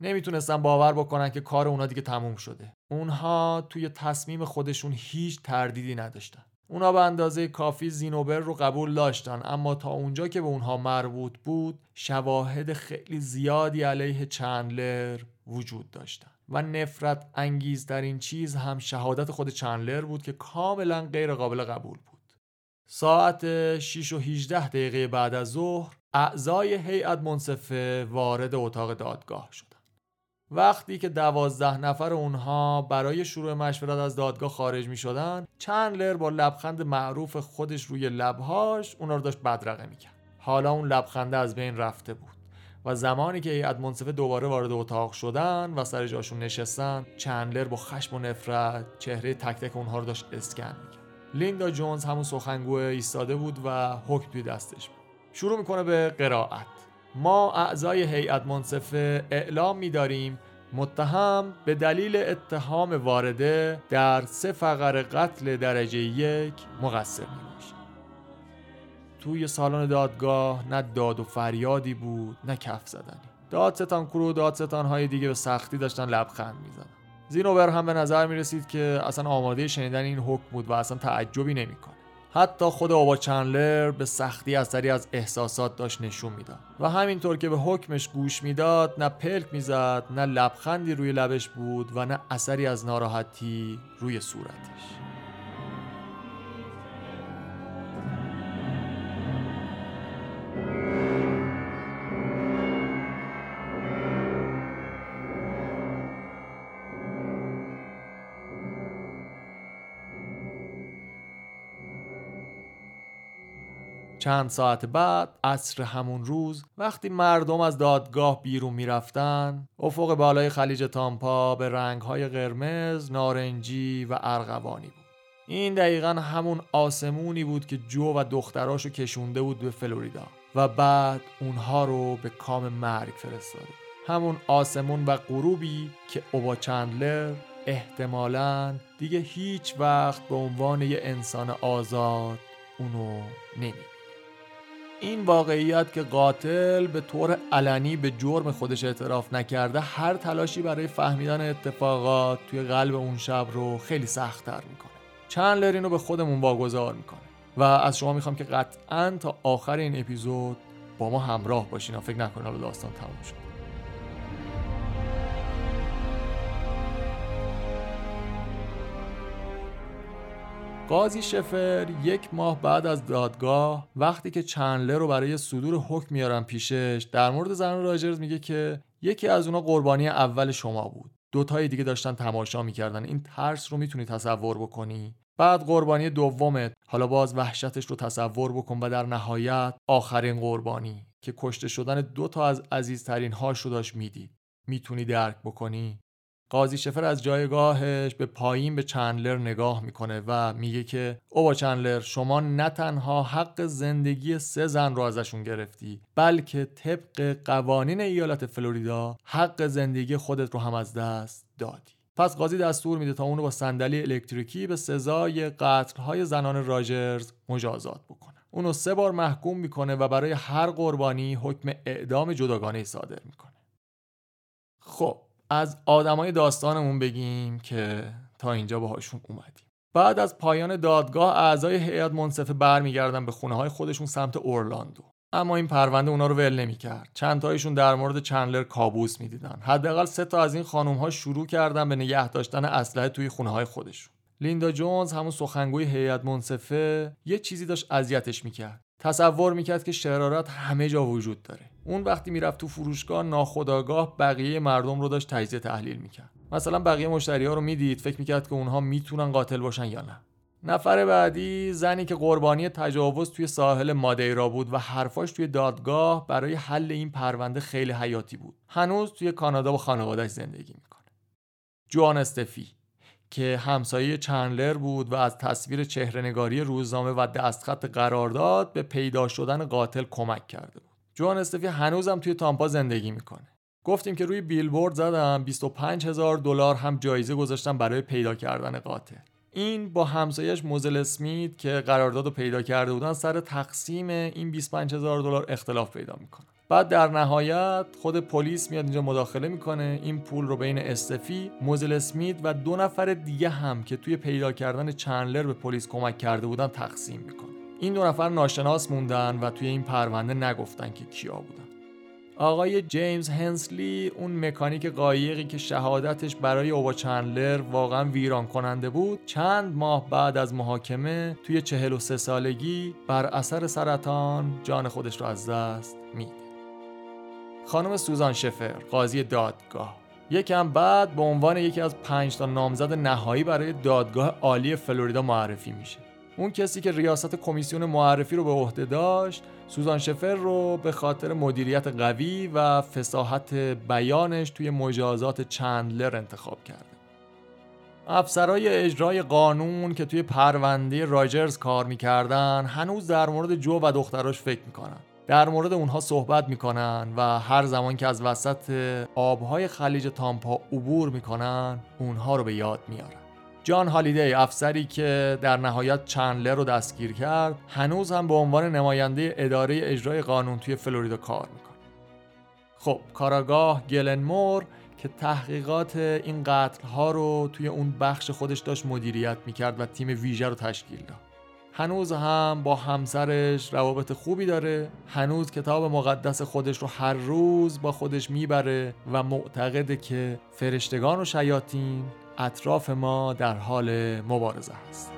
نمی‌تونستن باور بکنن که کار اونا دیگه تموم شده. اونها توی تصمیم خودشون هیچ تردیدی نداشتن. اونا به اندازه کافی زینوبر رو قبول داشتن اما تا اونجا که به اونها مربوط بود شواهد خیلی زیادی علیه چندلر وجود داشتن. و نفرت انگیزترین چیز هم شهادت خود چندلر بود که کاملا غیر قابل قبول بود. ساعت 6 و 18 دقیقه بعد از ظهر اعضای هیئت منصفه وارد اتاق دادگاه شدند. وقتی که دوازده نفر اونها برای شروع مشورت از دادگاه خارج می شدن چندلر با لبخند معروف خودش روی لبهاش اونا رو داشت بدرقه می‌کرد. حالا اون لبخنده از بین رفته بود و زمانی که هیئت منصفه دوباره وارد اتاق شدن و سر جاشون نشستن چندلر با خشم و نفرت چهره تک تک اونها رو داشت اسکن می‌کرد. لیندا جونز همون سخنگو ایستاده بود و حکم توی دستش بود. شروع می‌کنه به قرائت. ما اعضای هیئت منصفه اعلام می‌داریم متهم به دلیل اتهام وارده در سه فقر قتل درجه یک مقصر می توی سالن دادگاه نه داد و فریادی بود نه کف زدنی. دادستان کرو دادستان های دیگه به سختی داشتن لبخند می‌زدن. زینوبر هم به نظر می رسید که اصلا آماده شنیدن این حکم بود و اصلا تعجبی نمی‌کنه. حتی خود آبا چندلر به سختی اثری از احساسات داشت نشون می‌داد. و همینطور که به حکمش گوش می‌داد نه پلک می‌زد نه لبخندی روی لبش بود و نه اثری از ناراحتی روی صورتش. چند ساعت بعد عصر همون روز وقتی مردم از دادگاه بیرون می‌رفتن افق بالای خلیج تامپا به رنگهای قرمز، نارنجی و ارغوانی بود. این دقیقا همون آسمونی بود که جو و دختراشو کشونده بود به فلوریدا و بعد اونها رو به کام مرگ فرستاده. همون آسمون و غروبی که اوبا چندلر احتمالا دیگه هیچ وقت به عنوان یه انسان آزاد اونو نمید این واقعیت که قاتل به طور علنی به جرم خودش اعتراف نکرده هر تلاشی برای فهمیدن اتفاقات توی قلب اون شب رو خیلی سختتر می‌کنه. چند لرین رو به خودمون واگذار می‌کنه. و از شما می‌خوام که قطعا تا آخر این اپیزود با ما همراه باشین. و فکر نکنین حالا داستان تموم شد قاضی شفر یک ماه بعد از دادگاه وقتی که چندلر رو برای صدور حکم میارن پیشش در مورد زن راجرز میگه که یکی از اونا قربانی اول شما بود. دوتای دیگه داشتن تماشا می‌کردن. این ترس رو می‌تونی تصور بکنی. بعد قربانی دومت. حالا باز وحشتش رو تصور بکن و در نهایت آخرین قربانی که کشته شدن دو تا از عزیزترین هاش رو داشت می‌دید. می‌تونی درک بکنی؟ قاضی شفر از جایگاهش به پایین به چندلر نگاه می‌کنه و میگه که اوبا چندلر شما نه تنها حق زندگی سه زن رو ازشون گرفتی بلکه طبق قوانین ایالت فلوریدا حق زندگی خودت رو هم از دست دادی. پس قاضی دستور میده تا اونو با صندلی الکتریکی به سزای قتلهای زنان راجرز مجازات بکنه. اونو سه بار محکوم می‌کنه و برای هر قربانی حکم اعدام جداگانه صادر می‌کنه. خب از آدمای داستانمون بگیم که تا اینجا باهاشون اومدیم. بعد از پایان دادگاه اعضای هیئت منصفه برمیگردن به خونه های خودشون سمت اورلاندو. اما این پرونده اونا رو ول نمی‌کرد. چند تایشون در مورد چندلر کابوس می‌دیدن. حداقل سه تا از این خانم ها شروع کردن به نگه داشتن اسلحه توی خونه های خودشون. لیندا جونز همون سخنگوی هیئت منصفه یه چیزی داشت اذیتش می‌کرد. تصور می‌کرد که شرارت همه جا وجود داره. اون وقتی می‌رفت تو فروشگاه ناخداگاه بقیه مردم رو داشت تجزیه تحلیل می‌کرد. مثلا بقیه مشتری ها رو می‌دید فکر می‌کرد که اونها می‌تونن قاتل باشن یا نه. نفر بعدی زنی که قربانی تجاوز توی ساحل مادیرا بود و حرفاش توی دادگاه برای حل این پرونده خیلی حیاتی بود. هنوز توی کانادا با خانوادهش زندگی می‌کنه. جوان استفی. که همسایه چندلر بود و از تصویر چهرهنگاری روزنامه و دستخط قرارداد به پیدا شدن قاتل کمک کرده بود. جوان استفی هنوزم توی تامپا زندگی می‌کنه. گفتیم که روی بیلبورد زدم 25 هزار دلار هم جایزه گذاشتم برای پیدا کردن قاتل. این با همسایش موزل اسمیت که قرارداد رو پیدا کرده بودن سر تقسیم این 25 هزار دلار اختلاف پیدا می‌کنه. بعد در نهایت خود پلیس میاد اینجا مداخله می‌کنه. این پول رو بین استفی موزل اسمیت و دو نفر دیگه هم که توی پیدا کردن چندلر به پلیس کمک کرده بودن تقسیم می‌کنه. این دو نفر ناشناس موندن و توی این پرونده نگفتن که کیا بودن. آقای جیمز هنسلی اون مکانیک قایقی که شهادتش برای اوبا چندلر واقعا ویران کننده بود چند ماه بعد از محاکمه توی 43 سالگی بر اثر سرطان جان خودش رو از دست میده. خانم سوزان شفر قاضی دادگاه. یکم بعد به عنوان یکی از پنج تا نامزد نهایی برای دادگاه عالی فلوریدا معرفی میشه. اون کسی که ریاست کمیسیون معرفی رو به عهده داشت سوزان شفر رو به خاطر مدیریت قوی و فساحت بیانش توی مجازات چندلر انتخاب کرده. افسرای اجرای قانون که توی پرونده راجرز کار می‌کردن هنوز در مورد جو و دختراش فکر می‌کنن. در مورد اونها صحبت می‌کنن و هر زمان که از وسط آبهای خلیج تامپا عبور می‌کنن اونها رو به یاد میارن. جان هالیدی افسری که در نهایت چندلر رو دستگیر کرد هنوز هم به عنوان نماینده اداره اجرای قانون توی فلوریدا کار می‌کنه. خب کاراگاه گلن مور که تحقیقات این قتل ها رو توی اون بخش خودش داشت مدیریت می‌کرد و تیم ویژه رو تشکیل داد. هنوز هم با همسرش روابط خوبی داره. هنوز کتاب مقدس خودش رو هر روز با خودش می‌بره و معتقده که فرشتگان و شیاطین اطراف ما در حال مبارزه هست.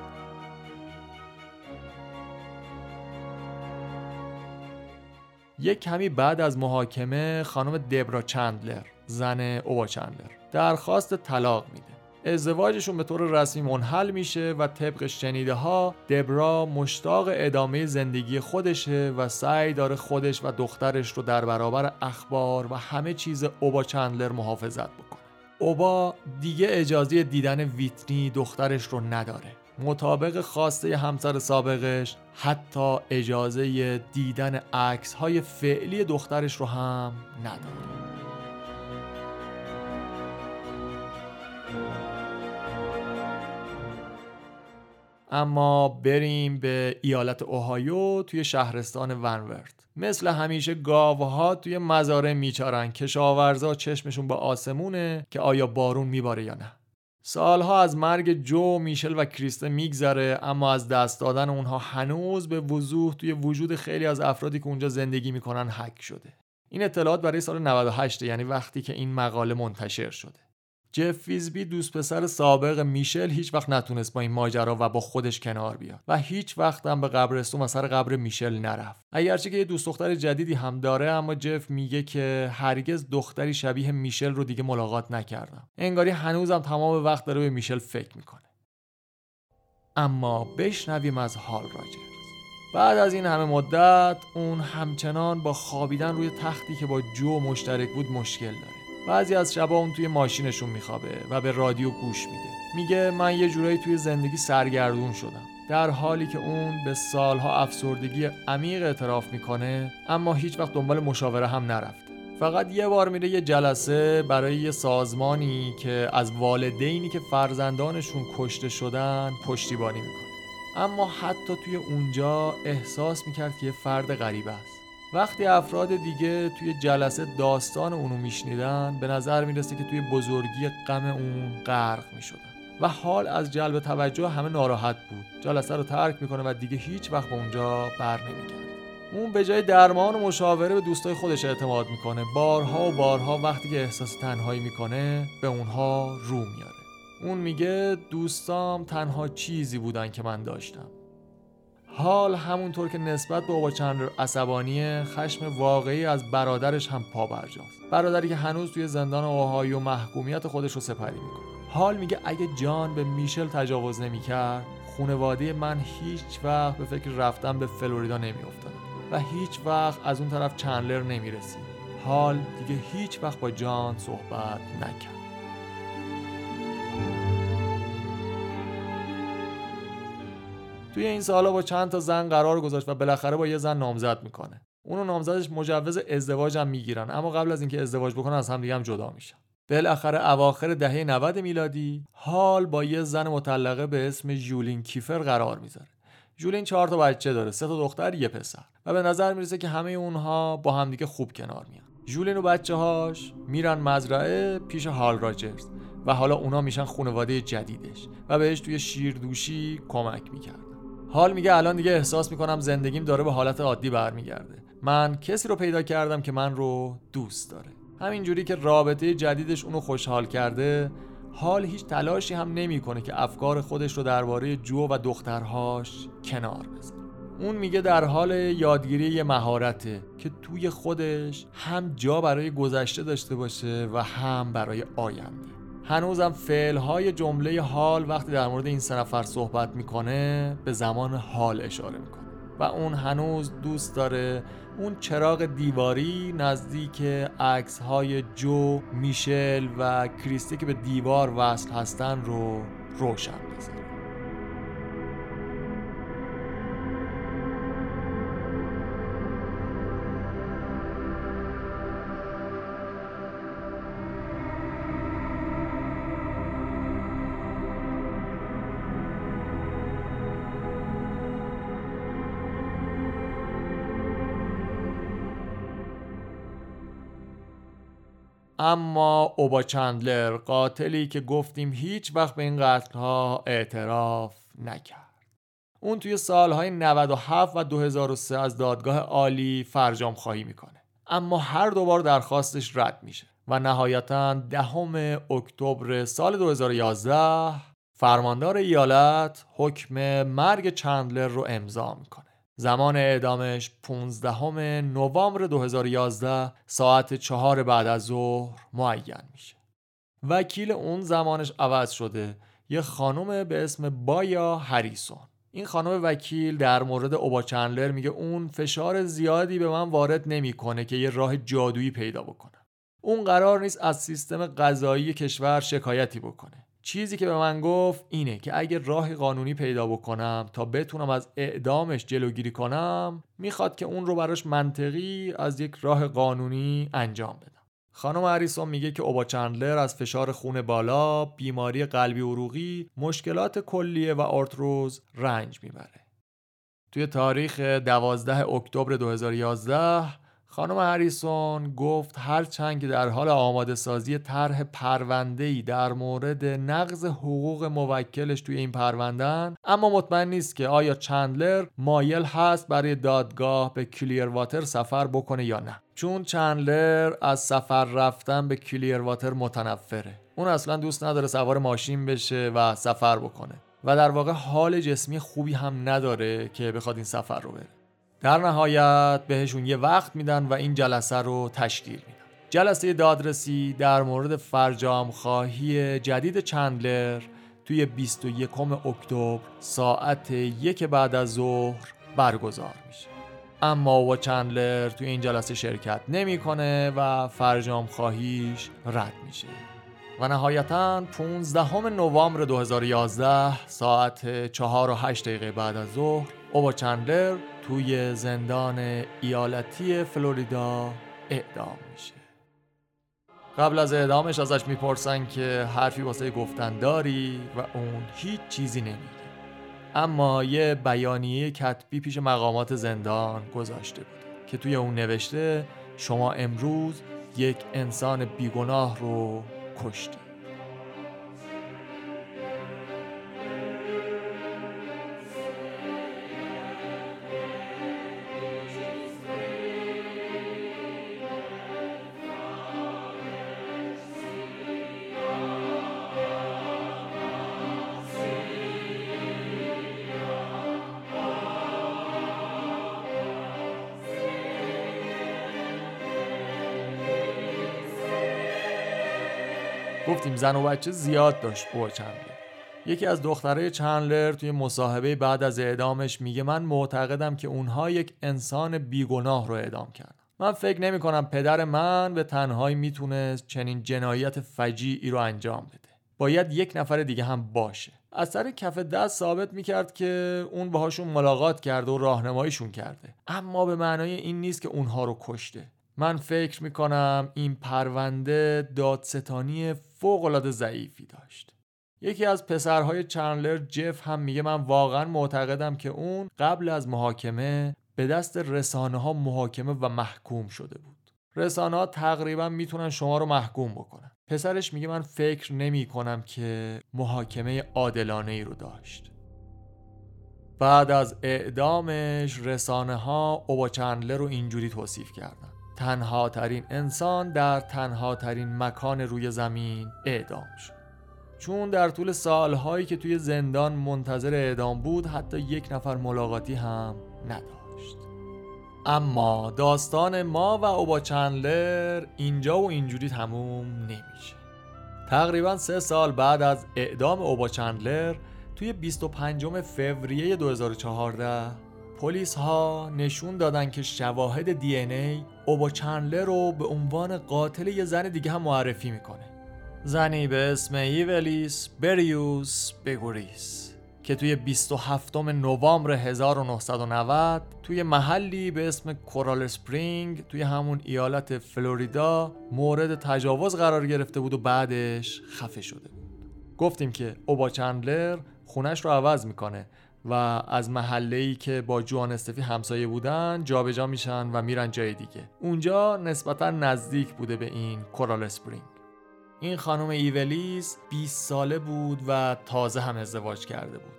یک کمی بعد از محاکمه خانم دبرا چندلر زن اوبا چندلر درخواست طلاق میده. ازدواجشون به طور رسمی منحل میشه و طبق شنیده ها دبرا مشتاق ادامه زندگی خودشه و سعی داره خودش و دخترش رو در برابر اخبار و همه چیز اوبا چندلر محافظت بکنه. اوبا دیگه اجازه دیدن ویتنی دخترش رو نداره. مطابق خواسته همسر سابقش حتی اجازه دیدن عکس های فعلی دخترش رو هم نداره. اما بریم به ایالت اوهایو توی شهرستان ونورد. مثل همیشه گاوها توی مزارع میچارن. کشاورزا چشمشون به آسمونه که آیا بارون میباره یا نه. سالها از مرگ جو، میشل و کریسته میگذره اما از دست دادن اونها هنوز به وضوح توی وجود خیلی از افرادی که اونجا زندگی می‌کنن حک شده. این اطلاعات برای سال 98 یعنی وقتی که این مقاله منتشر شده. جف فیزبی دوست پسر سابق میشل هیچ وقت نتونست با این ماجرا و با خودش کنار بیاد و هیچ وقت هم به قبرستون و سر قبر میشل نرفت. اگرچه که یه دوست دختر جدیدی هم داره اما جف میگه که هرگز دختری شبیه میشل رو دیگه ملاقات نکردم. انگاری هنوزم تمام وقت داره به میشل فکر می‌کنه. اما بشنویم از هال راجرز بعد از این همه مدت اون همچنان با خوابیدن روی تختی که با جو مشترک بود مشکل داره. بعضی از شبا اون توی ماشینشون میخوابه و به رادیو گوش میده. میگه من یه جورایی توی زندگی سرگردون شدم. در حالی که اون به سالها افسردگی عمیق اعتراف می‌کنه اما هیچ وقت دنبال مشاوره هم نرفته. فقط یه بار میره یه جلسه برای یه سازمانی که از والدینی که فرزندانشون کشته شدن پشتیبانی می‌کنه. اما حتی توی اونجا احساس می‌کرد که یه فرد غریب است. وقتی افراد دیگه توی جلسه داستان اونو میشنیدن به نظر می‌رسه که توی بزرگی غم اون غرق می‌شدن. و حال از جلب توجه همه ناراحت بود. جلسه رو ترک می‌کنه و دیگه هیچ وقت به اونجا بر نمیگرد اون به جای درمان و مشاوره به دوستای خودش اعتماد می‌کنه. بارها و بارها وقتی که احساس تنهایی می‌کنه به اونها رو میاره. اون میگه دوستام تنها چیزی بودن که من داشتم. حال همونطور که نسبت به بابا چندر عصبانی خشم واقعی از برادرش هم پا برجاست برادری که هنوز توی زندان اوهایو محکومیت خودش رو سپری می‌کنه. حال میگه اگه جان به میشل تجاوز نمی‌کرد خونواده من هیچ وقت به فکر رفتن به فلوریدا نمیافتادن و هیچ وقت از اون طرف چندلر نمی‌رسید. حال دیگه هیچ وقت با جان صحبت نکرد. توی این سالا با چند تا زن قرار گذاشت و بالاخره با یه زن نامزد می‌کنه. اونو نامزدش مجوز ازدواج هم می‌گیرن. اما قبل از اینکه ازدواج بکنن از هم دیگه هم جدا میشن. بالاخره اواخر دهه 90 میلادی حال با یه زن مطلقه به اسم جولین کیفر قرار می‌ذاره. جولین چهار تا بچه داره سه تا دختر یه پسر. و به نظر می‌رسه که همه اونها با همدیگه خوب کنار میان. جولین و بچه هاش میرن مزرعه پیش هال راجرز و حالا اونا میشن خانواده جدیدش و بهش توی شیردوشی کمک می‌کرد حال میگه الان دیگه احساس می‌کنم زندگیم داره به حالت عادی برمیگرده. من کسی رو پیدا کردم که من رو دوست داره. همینجوری که رابطه جدیدش اونو خوشحال کرده حال هیچ تلاشی هم نمی‌کنه که افکار خودش رو درباره جو و دخترهاش کنار بذاره. اون میگه در حال یادگیری یه مهارته که توی خودش هم جا برای گذشته داشته باشه و هم برای آینده. هنوزم های جمله حال وقتی در مورد این سه نفر صحبت می‌کنه به زمان حال اشاره می‌کنه. و اون هنوز دوست داره اون چراغ دیواری نزدیک عکس های جو، میشل و کریستی که به دیوار وصل هستن رو روشن بذاره اما اوبا چندلر قاتلی که گفتیم هیچ وقت به این قتل ها اعتراف نکرد. اون توی سالهای 97 و 2003 از دادگاه عالی فرجام خواهی می‌کنه. اما هر دوبار درخواستش رد میشه و نهایتا دهم اکتبر سال 2011 فرماندار ایالت حکم مرگ چندلر رو امضا می‌کنه. زمان اعدامش 15 نوامبر 2011 ساعت چهار بعد از ظهر معین میشه. وکیل اون زمانش عوض شده. یه خانم به اسم بایا هریسون. این خانم وکیل در مورد اوبا چندلر میگه اون فشار زیادی به من وارد نمی‌کنه که یه راه جادویی پیدا بکنم. اون قرار نیست از سیستم قضایی کشور شکایتی بکنه. چیزی که به من گفت اینه که اگه راه قانونی پیدا بکنم تا بتونم از اعدامش جلوگیری کنم می‌خواد که اون رو براش منطقی از یک راه قانونی انجام بدم خانم هریسون میگه که اوبا چندلر از فشار خون بالا، بیماری قلبی عروقی، مشکلات کلیه و آرتروز رنج می‌بره. توی تاریخ 12 اکتبر 2011 خانم هریسون گفت هرچند که در حال آماده سازی طرح ای در مورد نقض حقوق موکلش توی این پروندن اما مطمئن نیست که آیا چندلر مایل هست برای دادگاه به کلیر واتر سفر بکنه یا نه. چون چندلر از سفر رفتن به کلیر واتر متنفره. اون اصلا دوست نداره سوار ماشین بشه و سفر بکنه. و در واقع حال جسمی خوبی هم نداره که بخواد این سفر رو بره. در نهایت بهشون یه وقت میدن و این جلسه رو تشکیل میدن. جلسه دادرسی در مورد فرجام خواهی جدید چندلر توی 21 اکتبر ساعت یک بعد از ظهر برگزار میشه. اما اوبا چندلر توی این جلسه شرکت نمی‌کنه و فرجام خواهیش رد میشه. و نهایتا 15 نوامبر 2011 ساعت 4 و 8 دقیقه بعد از ظهر اوبا چندلر توی زندان ایالتی فلوریدا اعدام میشه. قبل از اعدامش ازش می‌پرسن که حرفی واسه گفتن داری و اون هیچ چیزی نمیگه. اما یه بیانیه کتبی پیش مقامات زندان گذاشته بود که توی اون نوشته شما امروز یک انسان بیگناه رو کشتی. گفتیم زن و بچه زیاد داشت با چندلر یکی از دخترای چندلر توی مصاحبه بعد از اعدامش میگه من معتقدم که اونها یک انسان بیگناه رو اعدام کردن. من فکر نمی کنم پدر من به تنهایی می‌تونست چنین جنایت فجیعی رو انجام بده. باید یک نفر دیگه هم باشه. از سر کف دست ثابت می‌کرد که اون باهاشون ملاقات کرده و راهنماییشون کرده. اما به معنای این نیست که اونها رو کشته. من فکر می‌کنم این پرونده دادستانی فوقالعاده ضعیفی داشت. یکی از پسرهای چندلر جف هم میگه من واقعا معتقدم که اون قبل از محاکمه به دست رسانه ها محاکمه و محکوم شده بود. رسانه ها تقریبا می‌تونن شما رو محکوم بکنن. پسرش میگه من فکر نمی کنم که محاکمه عادلانه ای رو داشت. بعد از اعدامش رسانه ها اوبا چندلر رو اینجوری توصیف کردن. تنها ترین انسان در تنها ترین مکان روی زمین اعدام شد. چون در طول سالهایی که توی زندان منتظر اعدام بود حتی یک نفر ملاقاتی هم نداشت. اما داستان ما و اوبا چندلر اینجا و اینجوری تموم نمیشه. تقریبا سه سال بعد از اعدام اوبا چندلر توی 25 فوریه 2014 پلیس ها نشون دادن که شواهد دی ان ای اوبا چندلر رو به عنوان قاتل یه زن دیگه هم معرفی می‌کنه. زنی به اسم ایولیس بریوس بگوریس که توی 27 نوامبر 1990 توی محلی به اسم کورال سپرینگ توی همون ایالت فلوریدا مورد تجاوز قرار گرفته بود و بعدش خفه شده بود. گفتیم که اوبا چندلر خونش رو عوض می‌کنه و از محله که با جوان استفی همسایه بودن جابجا جا میشن و میرن جای دیگه. اونجا نسبتا نزدیک بوده به این کورال اسپرینگ. این خانم ایولیس 20 ساله بود و تازه هم ازدواج کرده بود.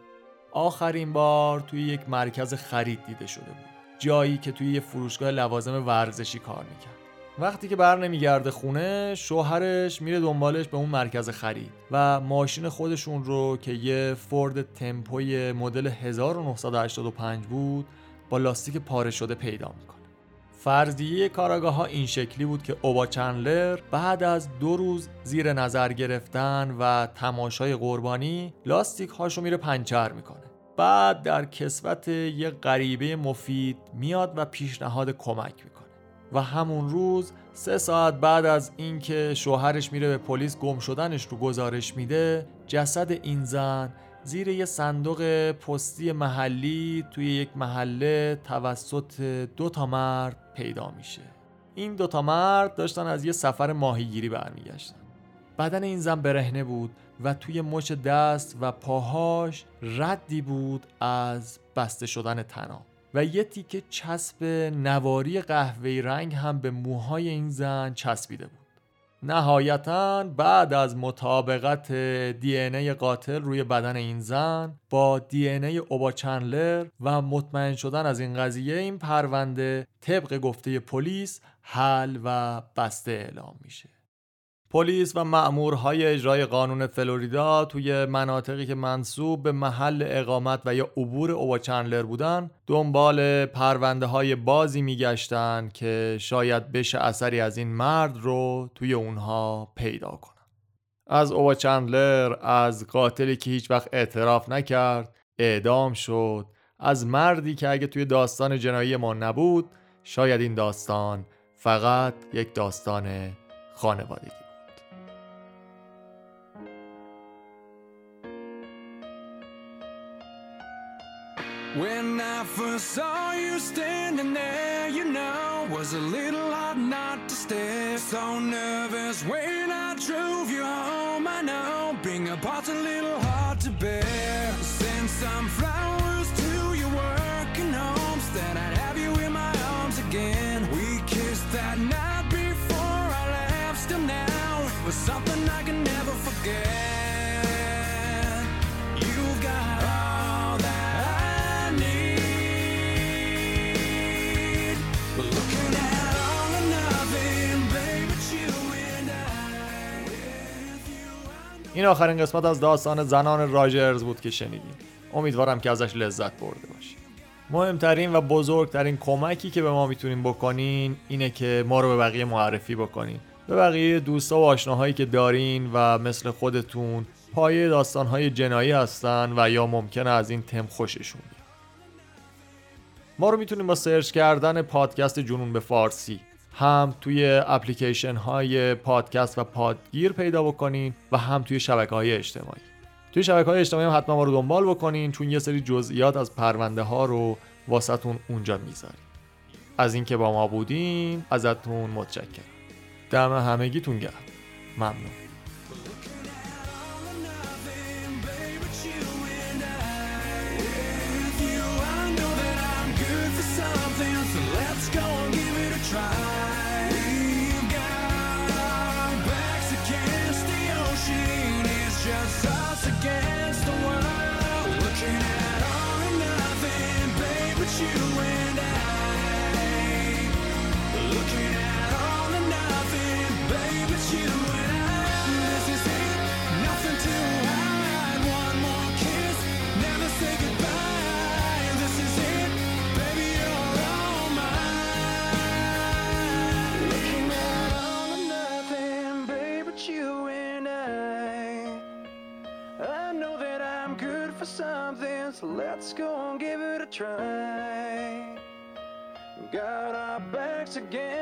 آخرین بار توی یک مرکز خرید دیده شده بود. جایی که توی یه فروشگاه لوازم ورزشی کار می‌کرد. وقتی که بر نمیگرده خونه شوهرش میره دنبالش به اون مرکز خرید و ماشین خودشون رو که یه فورد تمپوی مدل 1985 بود با لاستیک پاره شده پیدا می‌کنه. فرضیه کاراگاه ها این شکلی بود که اوبا چندلر بعد از دو روز زیر نظر گرفتن و تماشای قربانی لاستیک هاشو میره پنچر می‌کنه. بعد در کسوت یه غریبه مفید میاد و پیشنهاد کمک می‌کنه. و همون روز سه ساعت بعد از اینکه شوهرش میره به پلیس گم شدنش رو گزارش میده جسد این زن زیر یه صندوق پستی محلی توی یک محله توسط دو تا مرد پیدا میشه. این دو تا مرد داشتن از یه سفر ماهیگیری برمیگشتن. بدن این زن برهنه بود و توی مچ دست و پاهاش ردی بود از بسته شدن تناب. و یه تیکه چسب نواری قهوه‌ای رنگ هم به موهای این زن چسبیده بود. نهایتا بعد از مطابقت دی ای قاتل روی بدن این زن با دی ای اوبا چندلر و مطمئن شدن از این قضیه این پرونده طبق گفته پلیس حل و بسته اعلام میشه. پلیس و مأمورهای اجرای قانون فلوریدا توی مناطقی که منصوب به محل اقامت و یا عبور اوبا چندلر بودن دنبال پرونده های بازی میگشتن که شاید بشه اثری از این مرد رو توی اونها پیدا کنن. از اوبا چندلر از قاتلی که هیچ وقت اعتراف نکرد اعدام شد. از مردی که اگه توی داستان جنایی ما نبود شاید این داستان فقط یک داستان خانوادگی When I first saw you standing there, you know, was a little hard not to stare. So nervous when I drove you home, I know, being apart's a little hard to bear. Send some flowers این آخرین قسمت از داستان زنان راجرز بود که شنیدیم. امیدوارم که ازش لذت برده باشید مهمترین و بزرگترین کمکی که به ما می‌تونین بکنین اینه که ما رو به بقیه معرفی بکنین. به بقیه دوستا و آشناهایی که دارین و مثل خودتون پایه داستانهای جنایی هستن و یا ممکنه از این تم خوششون بیاد. ما رو می‌تونیم با سرچ کردن پادکست جنون به فارسی هم توی اپلیکیشن های پادکست و پادگیر پیدا بکنین و هم توی شبکه های اجتماعی. توی شبکه های اجتماعی هم حتما ما رو دنبال بکنین چون یه سری جزئیات از پرونده ها رو واسهتون اونجا می‌ذاریم. از اینکه با ما بودین ازتون متشکرم. دم همگیتون گرم. ممنون. So again.